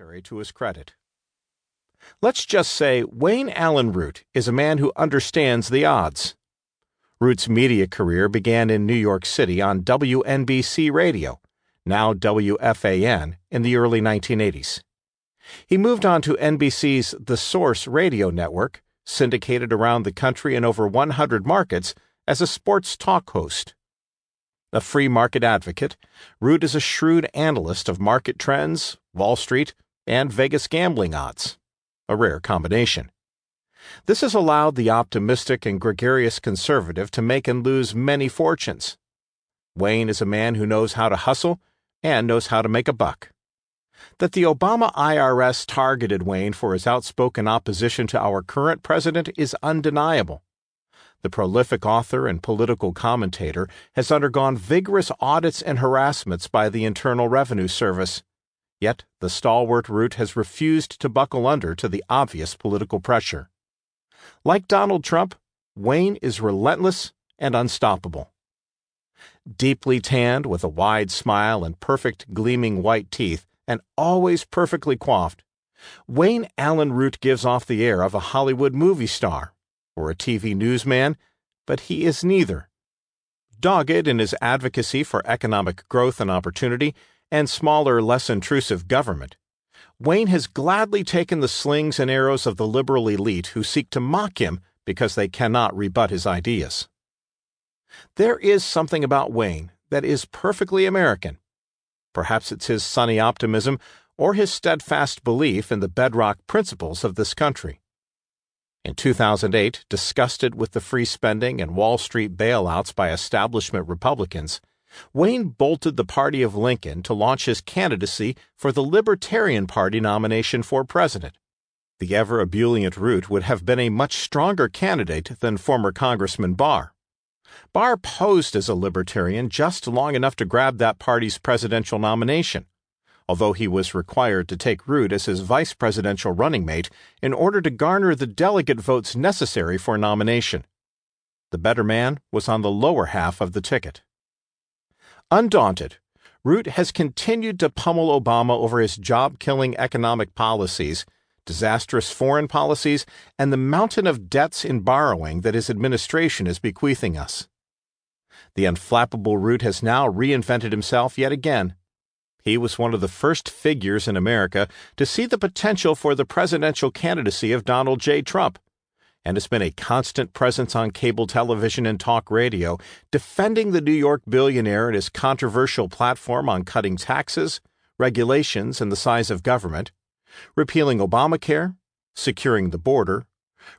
to his credit. Let's just say Wayne Allyn Root is a man who understands the odds. Root's media career began in New York City on WNBC Radio, now WFAN, in the early 1980s. He moved on to NBC's The Source radio network, syndicated around the country in over 100 markets, as a sports talk host. A free market advocate, Root is a shrewd analyst of market trends, Wall Street, and Vegas gambling odds. A rare combination. This has allowed the optimistic and gregarious conservative to make and lose many fortunes. Wayne is a man who knows how to hustle and knows how to make a buck. That the Obama IRS targeted Wayne for his outspoken opposition to our current president is undeniable. The prolific author and political commentator has undergone vigorous audits and harassments by the Internal Revenue Service. Yet the stalwart Root has refused to buckle under to the obvious political pressure. Like Donald Trump, Wayne is relentless and unstoppable. Deeply tanned, with a wide smile and perfect gleaming white teeth, and always perfectly coiffed, Wayne Allyn Root gives off the air of a Hollywood movie star or a TV newsman, but he is neither. Dogged in his advocacy for economic growth and opportunity and smaller, less intrusive government, Wayne has gladly taken the slings and arrows of the liberal elite who seek to mock him because they cannot rebut his ideas. There is something about Wayne that is perfectly American. Perhaps it's his sunny optimism or his steadfast belief in the bedrock principles of this country. In 2008, disgusted with the free spending and Wall Street bailouts by establishment Republicans, Wayne bolted the party of Lincoln to launch his candidacy for the Libertarian Party nomination for president. The ever ebullient Root would have been a much stronger candidate than former Congressman Barr. Barr posed as a libertarian just long enough to grab that party's presidential nomination although he was required to take Root as his vice presidential running mate in order to garner the delegate votes necessary for nomination. The better man was on the lower half of the ticket. Undaunted, Root has continued to pummel Obama over his job killing economic policies, disastrous foreign policies, and the mountain of debts in borrowing that his administration is bequeathing us. The unflappable Root has now reinvented himself yet again he was one of the first figures in America to see the potential for the presidential candidacy of Donald J. Trump, and has been a constant presence on cable television and talk radio, defending the New York billionaire and his controversial platform on cutting taxes, regulations, and the size of government, repealing Obamacare, securing the border,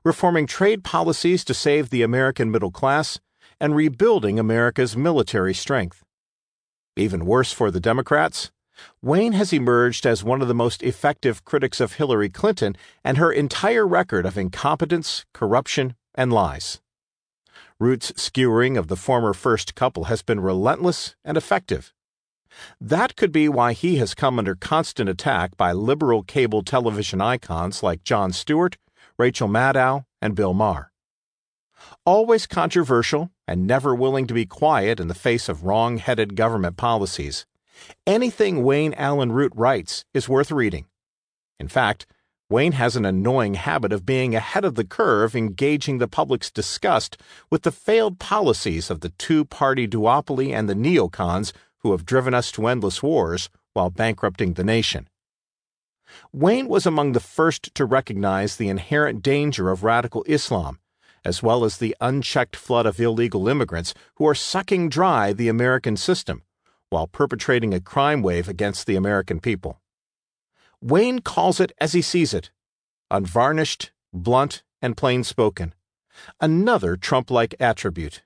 reforming trade policies to save the American middle class, and rebuilding America's military strength. Even worse for the Democrats, Wayne has emerged as one of the most effective critics of Hillary Clinton and her entire record of incompetence, corruption, and lies. Root's skewering of the former first couple has been relentless and effective. That could be why he has come under constant attack by liberal cable television icons like Jon Stewart, Rachel Maddow, and Bill Maher. Always controversial and never willing to be quiet in the face of wrong headed government policies, anything Wayne Allyn Root writes is worth reading. In fact, Wayne has an annoying habit of being ahead of the curve engaging the public's disgust with the failed policies of the two party duopoly and the neocons who have driven us to endless wars while bankrupting the nation. Wayne was among the first to recognize the inherent danger of radical Islam as well as the unchecked flood of illegal immigrants who are sucking dry the American system while perpetrating a crime wave against the American people. Wayne calls it as he sees it unvarnished, blunt, and plain spoken. Another Trump like attribute.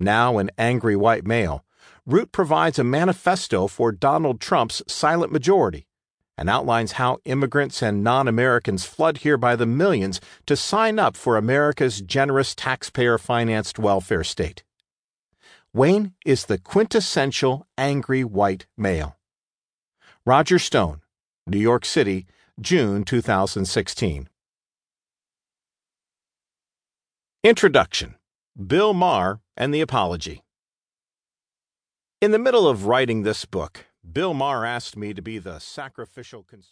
Now an angry white male, Root provides a manifesto for Donald Trump's silent majority and outlines how immigrants and non Americans flood here by the millions to sign up for America's generous taxpayer financed welfare state. Wayne is the quintessential angry white male. Roger Stone, New York City, June 2016. Introduction Bill Maher and the Apology. In the middle of writing this book, Bill Maher asked me to be the sacrificial concern.